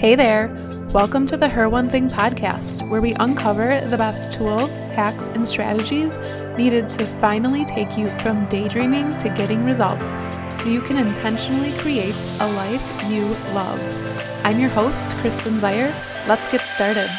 Hey there! Welcome to the Her One Thing podcast, where we uncover the best tools, hacks, and strategies needed to finally take you from daydreaming to getting results so you can intentionally create a life you love. I'm your host, Kristen Zayer. Let's get started.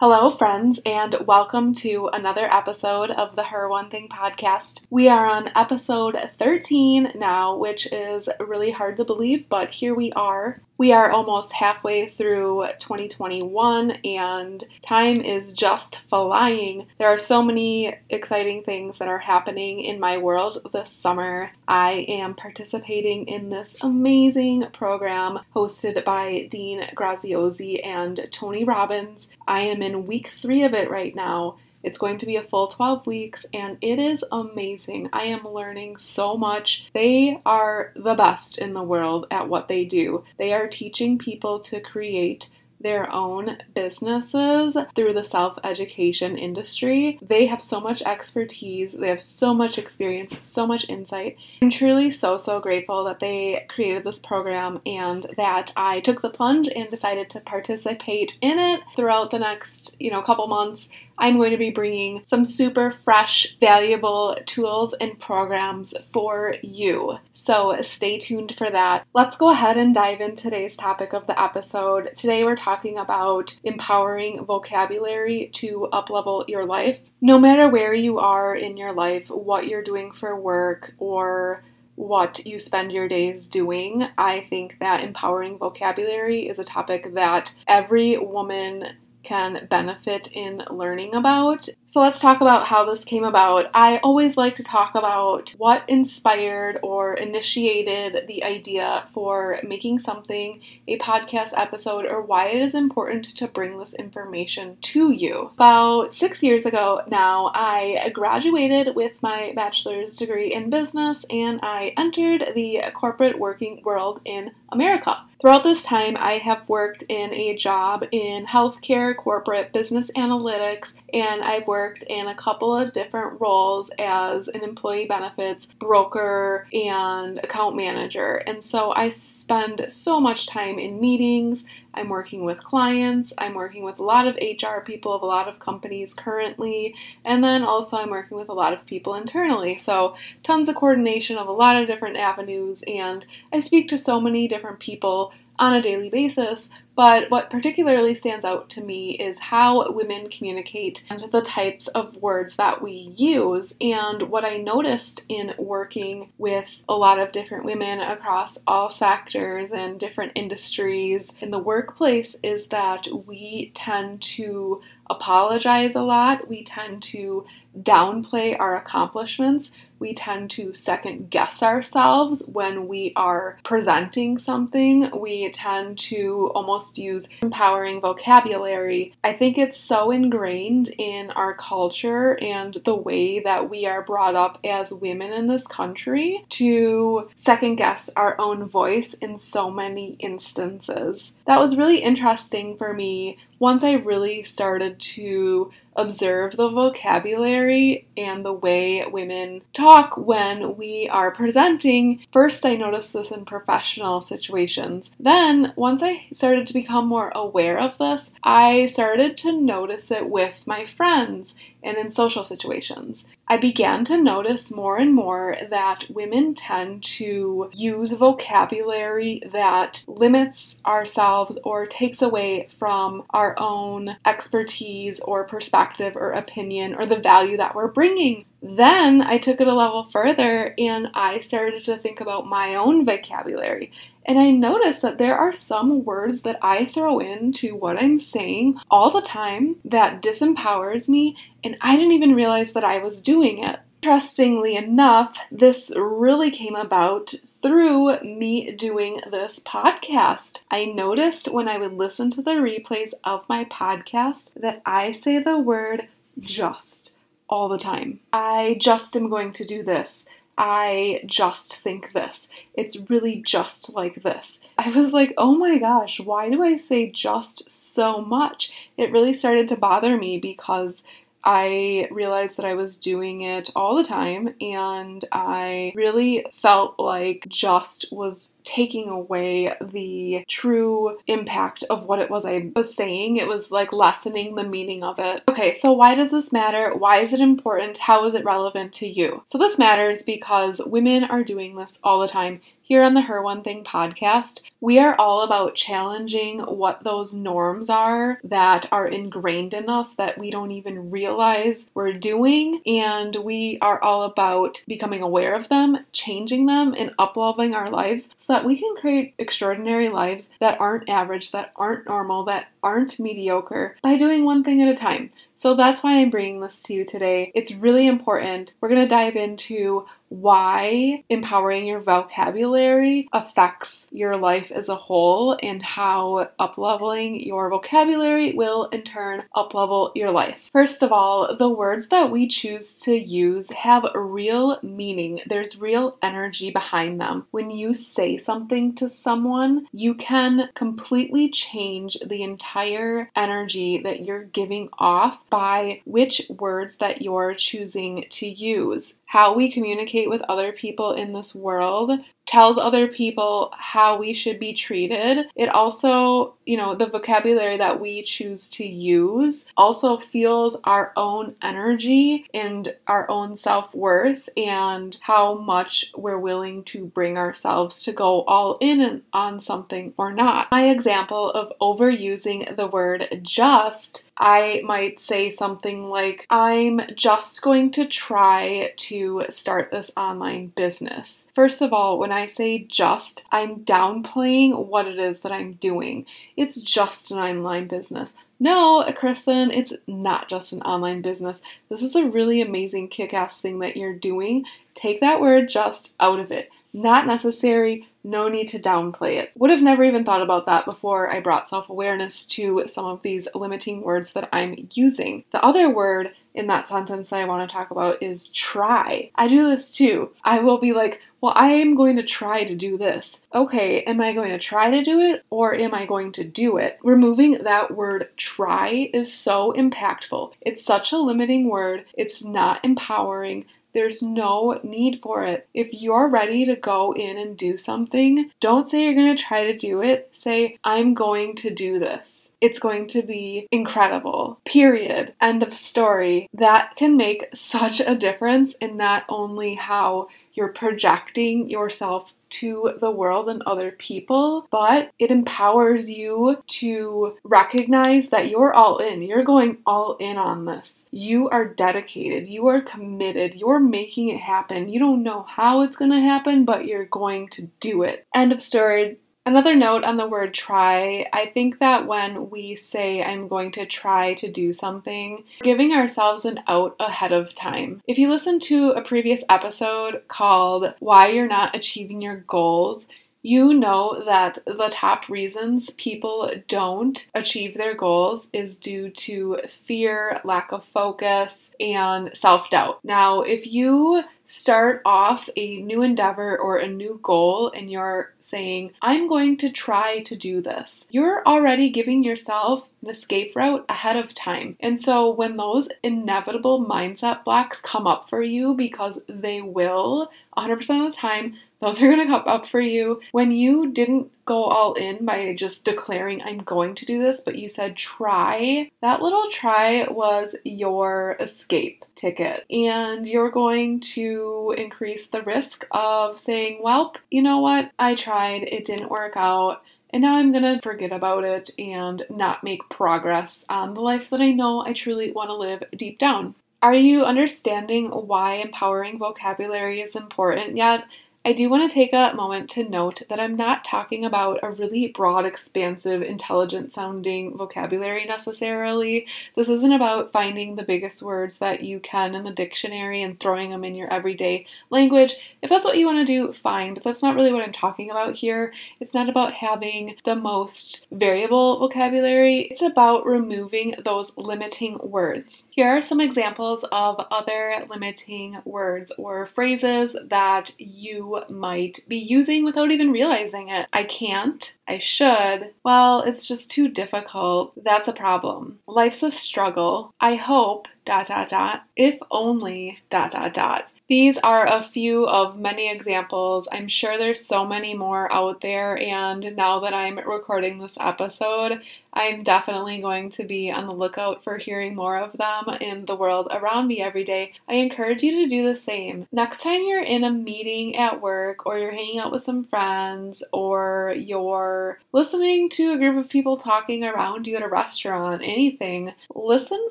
Hello, friends, and welcome to another episode of the Her One Thing podcast. We are on episode 13 now, which is really hard to believe, but here we are. We are almost halfway through 2021 and time is just flying. There are so many exciting things that are happening in my world this summer. I am participating in this amazing program hosted by Dean Graziosi and Tony Robbins. I am in week three of it right now it's going to be a full 12 weeks and it is amazing. I am learning so much. They are the best in the world at what they do. They are teaching people to create their own businesses through the self education industry. They have so much expertise, they have so much experience, so much insight. I'm truly so, so grateful that they created this program and that I took the plunge and decided to participate in it throughout the next, you know, couple months I'm going to be bringing some super fresh, valuable tools and programs for you. So stay tuned for that. Let's go ahead and dive into today's topic of the episode. Today we're talking about empowering vocabulary to uplevel your life. No matter where you are in your life, what you're doing for work, or what you spend your days doing. I think that empowering vocabulary is a topic that every woman can benefit in learning about. So let's talk about how this came about. I always like to talk about what inspired or initiated the idea for making something a podcast episode or why it is important to bring this information to you. About six years ago now, I graduated with my bachelor's degree in business and I entered the corporate working world in America. Throughout this time, I have worked in a job in healthcare, corporate business analytics, and I've worked in a couple of different roles as an employee benefits broker and account manager. And so I spend so much time in meetings. I'm working with clients. I'm working with a lot of HR people of a lot of companies currently. And then also, I'm working with a lot of people internally. So, tons of coordination of a lot of different avenues. And I speak to so many different people on a daily basis. But what particularly stands out to me is how women communicate and the types of words that we use. And what I noticed in working with a lot of different women across all sectors and different industries in the workplace is that we tend to apologize a lot, we tend to downplay our accomplishments we tend to second guess ourselves when we are presenting something. We tend to almost use empowering vocabulary. I think it's so ingrained in our culture and the way that we are brought up as women in this country to second guess our own voice in so many instances. That was really interesting for me once I really started to observe the vocabulary and the way women talk when we are presenting. First, I noticed this in professional situations. Then, once I started to become more aware of this, I started to notice it with my friends and in social situations. I began to notice more and more that women tend to use vocabulary that limits ourselves or takes away from our own expertise or perspective or opinion or the value that we're bringing then I took it a level further and I started to think about my own vocabulary. And I noticed that there are some words that I throw into what I'm saying all the time that disempowers me, and I didn't even realize that I was doing it. Interestingly enough, this really came about through me doing this podcast. I noticed when I would listen to the replays of my podcast that I say the word just all the time. I just am going to do this. I just think this. It's really just like this. I was like, oh my gosh, why do I say just so much? It really started to bother me because I realized that I was doing it all the time and I really felt like just was taking away the true impact of what it was I was saying. It was like lessening the meaning of it. Okay, so why does this matter? Why is it important? How is it relevant to you? So this matters because women are doing this all the time here on the Her One Thing podcast, we are all about challenging what those norms are that are ingrained in us that we don't even realize we're doing. And we are all about becoming aware of them, changing them, and upleveling our lives so that we can create extraordinary lives that aren't average, that aren't normal, that aren't mediocre by doing one thing at a time. So that's why I'm bringing this to you today. It's really important. We're going to dive into why empowering your vocabulary affects your life as a whole and how upleveling your vocabulary will in turn uplevel your life. First of all, the words that we choose to use have real meaning. There's real energy behind them. When you say something to someone, you can completely change the entire energy that you're giving off by which words that you're choosing to use. How we communicate with other people in this world tells other people how we should be treated. It also, you know, the vocabulary that we choose to use also feels our own energy and our own self worth and how much we're willing to bring ourselves to go all in on something or not. My example of overusing the word just I might say something like, I'm just going to try to start this online business. First of all, when I say just, I'm downplaying what it is that I'm doing. It's just an online business. No, Kristen, it's not just an online business. This is a really amazing kick ass thing that you're doing. Take that word just out of it. Not necessary, no need to downplay it. Would have never even thought about that before I brought self awareness to some of these limiting words that I'm using. The other word in that sentence that I want to talk about is try. I do this too. I will be like, well, I am going to try to do this. Okay, am I going to try to do it or am I going to do it? Removing that word try is so impactful. It's such a limiting word, it's not empowering. There's no need for it. If you're ready to go in and do something, don't say you're going to try to do it. Say, I'm going to do this. It's going to be incredible. Period. End of story. That can make such a difference in not only how you're projecting yourself to the world and other people, but it empowers you to recognize that you're all in. You're going all in on this. You are dedicated. You are committed. You're making it happen. You don't know how it's going to happen, but you're going to do it. End of story. Another note on the word try I think that when we say, I'm going to try to do something, we're giving ourselves an out ahead of time. If you listen to a previous episode called Why You're Not Achieving Your Goals, you know that the top reasons people don't achieve their goals is due to fear, lack of focus, and self doubt. Now, if you start off a new endeavor or a new goal and you're saying, I'm going to try to do this, you're already giving yourself an escape route ahead of time. And so when those inevitable mindset blocks come up for you, because they will 100% of the time, those are going to come up for you. When you didn't go all in by just declaring, I'm going to do this, but you said try, that little try was your escape ticket. And you're going to increase the risk of saying, well, you know what? I tried, it didn't work out. And now I'm gonna forget about it and not make progress on the life that I know I truly wanna live deep down. Are you understanding why empowering vocabulary is important yet? I do want to take a moment to note that I'm not talking about a really broad, expansive, intelligent sounding vocabulary necessarily. This isn't about finding the biggest words that you can in the dictionary and throwing them in your everyday language. If that's what you want to do, fine, but that's not really what I'm talking about here. It's not about having the most variable vocabulary, it's about removing those limiting words. Here are some examples of other limiting words or phrases that you might be using without even realizing it. I can't. I should. Well, it's just too difficult. That's a problem. Life's a struggle. I hope, dot, dot, dot, if only, dot, dot, dot. These are a few of many examples. I'm sure there's so many more out there, and now that I'm recording this episode, I'm definitely going to be on the lookout for hearing more of them in the world around me every day. I encourage you to do the same. Next time you're in a meeting at work, or you're hanging out with some friends, or you're listening to a group of people talking around you at a restaurant, anything, listen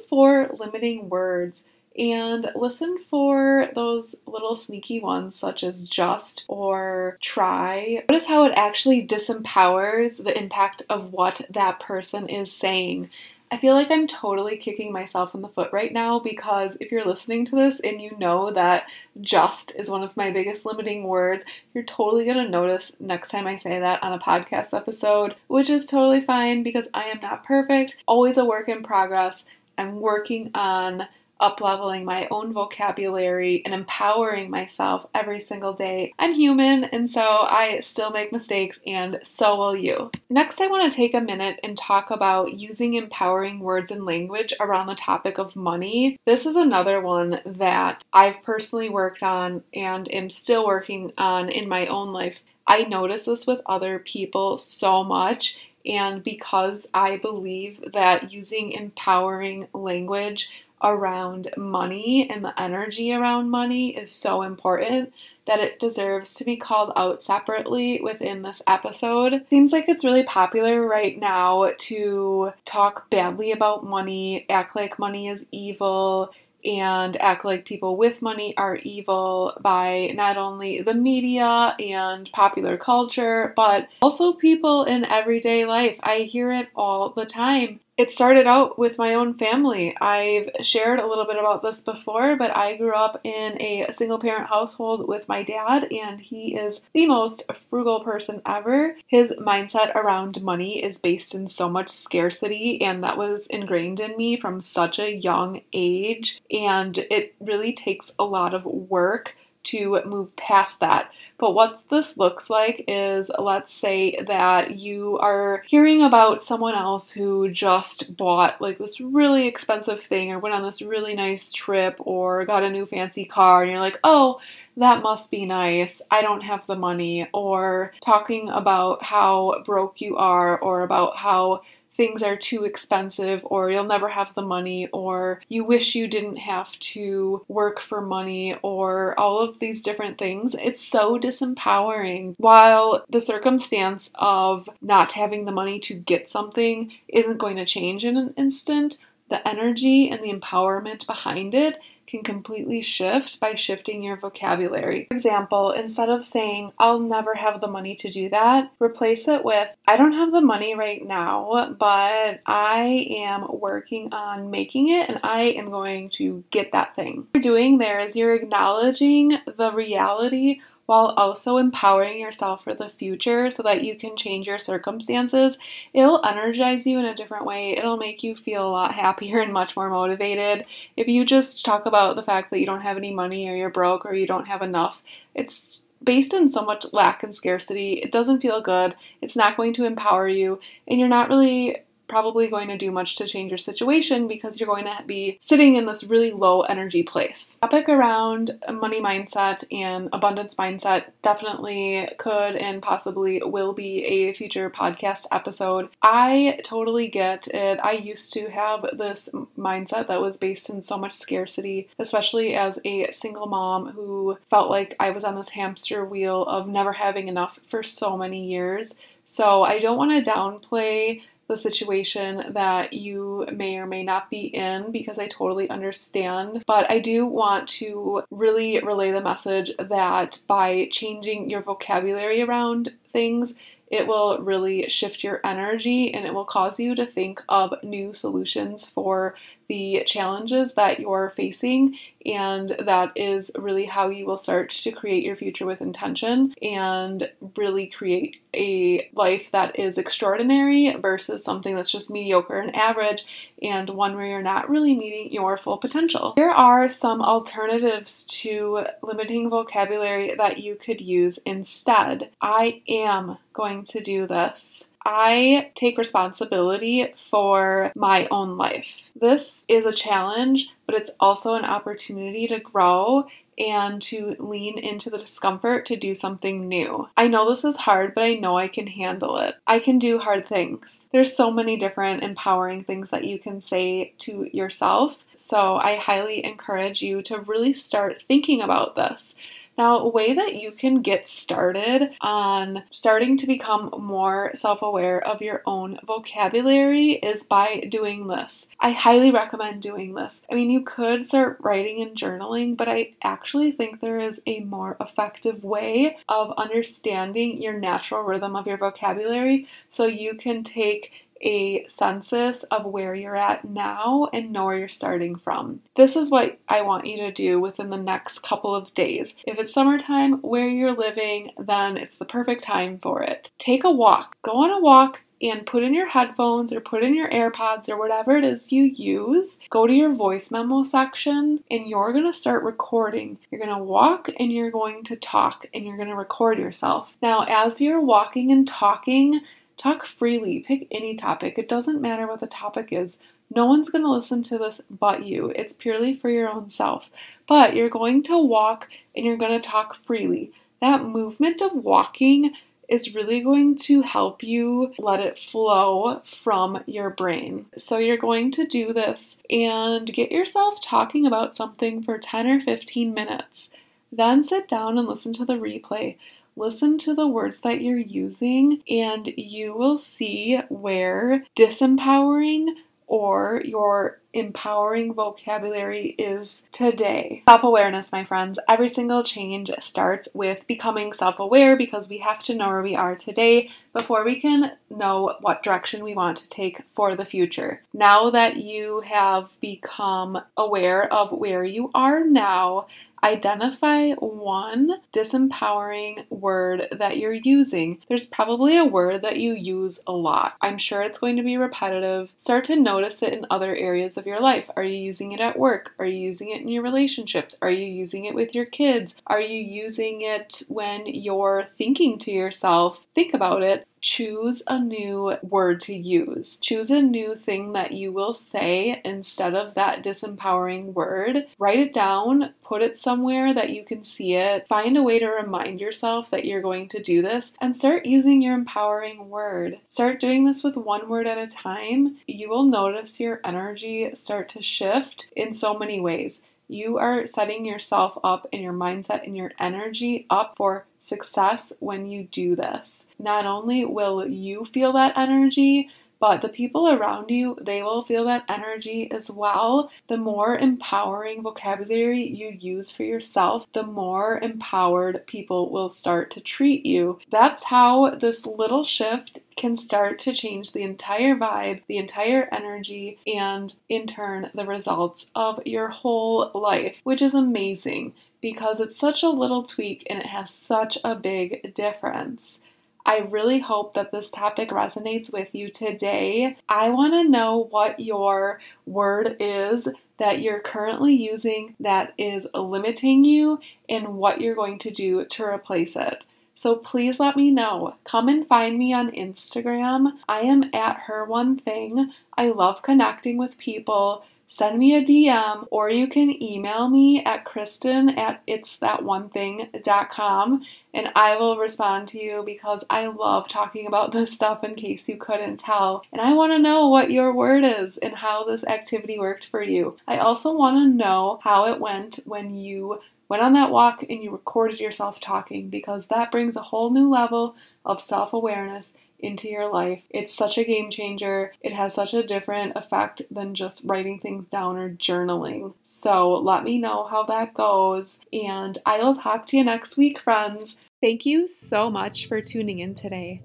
for limiting words and listen for those little sneaky ones such as just or try. Notice how it actually disempowers the impact of what that person is saying. I feel like I'm totally kicking myself in the foot right now because if you're listening to this and you know that just is one of my biggest limiting words, you're totally going to notice next time I say that on a podcast episode, which is totally fine because I am not perfect, always a work in progress. I'm working on upleveling my own vocabulary and empowering myself every single day. I'm human and so I still make mistakes and so will you. Next, I want to take a minute and talk about using empowering words and language around the topic of money. This is another one that I've personally worked on and am still working on in my own life. I notice this with other people so much. And because I believe that using empowering language around money and the energy around money is so important that it deserves to be called out separately within this episode. Seems like it's really popular right now to talk badly about money, act like money is evil, and act like people with money are evil by not only the media and popular culture, but also people in everyday life. I hear it all the time it started out with my own family. I've shared a little bit about this before, but I grew up in a single parent household with my dad, and he is the most frugal person ever. His mindset around money is based in so much scarcity, and that was ingrained in me from such a young age. And it really takes a lot of work to move past that. But what this looks like is let's say that you are hearing about someone else who just bought like this really expensive thing or went on this really nice trip or got a new fancy car, and you're like, oh, that must be nice. I don't have the money. Or talking about how broke you are, or about how things are too expensive or you'll never have the money or you wish you didn't have to work for money or all of these different things. It's so disempowering. While the circumstance of not having the money to get something isn't going to change in an instant, the energy and the empowerment behind it can completely shift by shifting your vocabulary. For example, instead of saying, I'll never have the money to do that, replace it with, I don't have the money right now, but I am working on making it and I am going to get that thing. What you're doing there is you're acknowledging the reality while also empowering yourself for the future so that you can change your circumstances. It'll energize you in a different way. It'll make you feel a lot happier and much more motivated. If you just talk about the fact that you don't have any money or you're broke or you don't have enough, it's based in so much lack and scarcity. It doesn't feel good. It's not going to empower you, and you're not really probably going to do much to change your situation because you're going to be sitting in this really low energy place. Topic around money mindset and abundance mindset definitely could and possibly will be a future podcast episode. I totally get it. I used to have this mindset that was based in so much scarcity, especially as a single mom who felt like I was on this hamster wheel of never having enough for so many years. So I don't want to downplay the situation that you may or may not be in because I totally understand. But I do want to really relay the message that by changing your vocabulary around things, it will really shift your energy and it will cause you to think of new solutions for the challenges that you're facing, and that is really how you will start to create your future with intention and really create a life that is extraordinary versus something that's just mediocre and average and one where you're not really meeting your full potential. There are some alternatives to limiting vocabulary that you could use instead. I am going to do this. I take responsibility for my own life. This is a challenge, but it's also an opportunity to grow and to lean into the discomfort to do something new. I know this is hard, but I know I can handle it. I can do hard things. There's so many different empowering things that you can say to yourself. So I highly encourage you to really start thinking about this. Now, a way that you can get started on starting to become more self aware of your own vocabulary is by doing this. I highly recommend doing this. I mean, you could start writing and journaling, but I actually think there is a more effective way of understanding your natural rhythm of your vocabulary so you can take a census of where you're at now and know where you're starting from. This is what I want you to do within the next couple of days. If it's summertime where you're living, then it's the perfect time for it. Take a walk. Go on a walk and put in your headphones or put in your AirPods or whatever it is you use. Go to your voice memo section and you're to start recording. You're to walk and you're going to talk and you're to record yourself. Now, as you're walking and talking, Talk freely, pick any topic. It doesn't matter what the topic is. No one's going to listen to this but you. It's purely for your own self. But you're going to walk and you're going to talk freely. That movement of walking is really going to help you let it flow from your brain. So you're going to do this and get yourself talking about something for 10 or 15 minutes. Then sit down and listen to the replay listen to the words that you're using, and you will see where disempowering or your empowering vocabulary is today. Self awareness, my friends. Every single change starts with becoming self aware because we have to know where we are today before we can know what direction we want to take for the future. Now that you have become aware of where you are now, Identify one disempowering word that you're using. There's probably a word that you use a lot. I'm sure it's going to be repetitive. Start to notice it in other areas of your life. Are you using it at work? Are you using it in your relationships? Are you using it with your kids? Are you using it when you're thinking to yourself? Think about it choose a new word to use. Choose a new thing that you will say instead of that disempowering word. Write it down, put it somewhere that you can see it. Find a way to remind yourself that you're going to do this and start using your empowering word. Start doing this with one word at a time. You will notice your energy start to shift in so many ways. You are setting yourself up and your mindset and your energy up for success when you do this. Not only will you feel that energy, but the people around you, they will feel that energy as well. The more empowering vocabulary you use for yourself, the more empowered people will start to treat you. That's how this little shift can start to change the entire vibe, the entire energy, and in turn, the results of your whole life, which is amazing because it's such a little tweak and it has such a big difference. I really hope that this topic resonates with you today. I want to know what your word is that you're currently using that is limiting you and what you're going to do to replace it. So please let me know. Come and find me on Instagram. I am at her one thing. I love connecting with people send me a DM or you can email me at Kristen at it's that one thing.com and I will respond to you because I love talking about this stuff in case you couldn't tell. And I want to know what your word is and how this activity worked for you. I also want to know how it went when you went on that walk and you recorded yourself talking because that brings a whole new level of self awareness into your life. It's such a game changer. It has such a different effect than just writing things down or journaling. So let me know how that goes, and I will talk to you next week, friends. Thank you so much for tuning in today.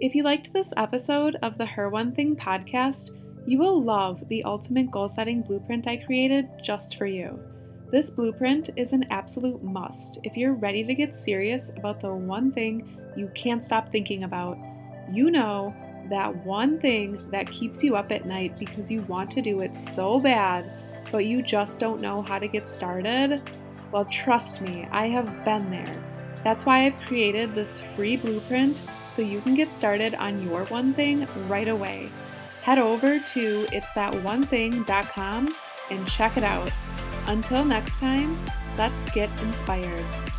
If you liked this episode of the Her One Thing podcast, You will love the ultimate goal setting blueprint I created just for you. This blueprint is an absolute must if you're ready to get serious about the one thing you can't stop thinking about. You know, that one thing that keeps you up at night because you want to do it so bad, but you just don't know how to get started? Well, trust me, I have been there. That's why I've created this free blueprint so you can get started on your one thing right away. Head over to itsthatonething.com and check it out. Until next time, let's get inspired.